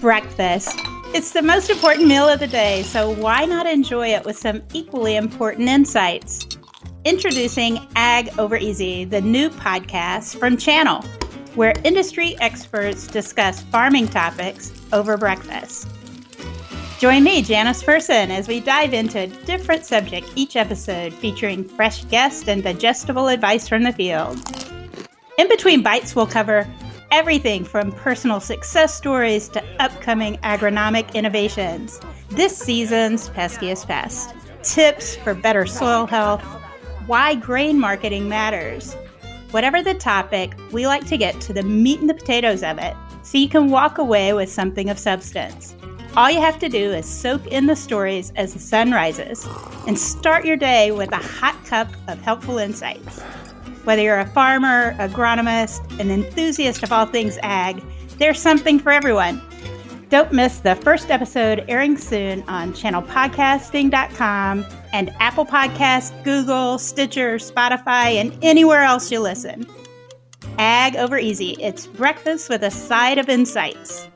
breakfast. It's the most important meal of the day, so why not enjoy it with some equally important insights? Introducing Ag Over Easy, the new podcast from Channel, where industry experts discuss farming topics over breakfast. Join me, Janice Person, as we dive into a different subject each episode featuring fresh guests and digestible advice from the field. In between bites, we'll cover everything from personal success stories to upcoming agronomic innovations. This season's Peskiest Pest. Tips for better soil health, why grain marketing matters. Whatever the topic, we like to get to the meat and the potatoes of it so you can walk away with something of substance. All you have to do is soak in the stories as the sun rises and start your day with a hot cup of helpful insights. Whether you're a farmer, agronomist, an enthusiast of all things ag, there's something for everyone. Don't miss the first episode airing soon on channelpodcasting.com and Apple Podcasts, Google, Stitcher, Spotify, and anywhere else you listen. Ag over easy. It's breakfast with a side of insights.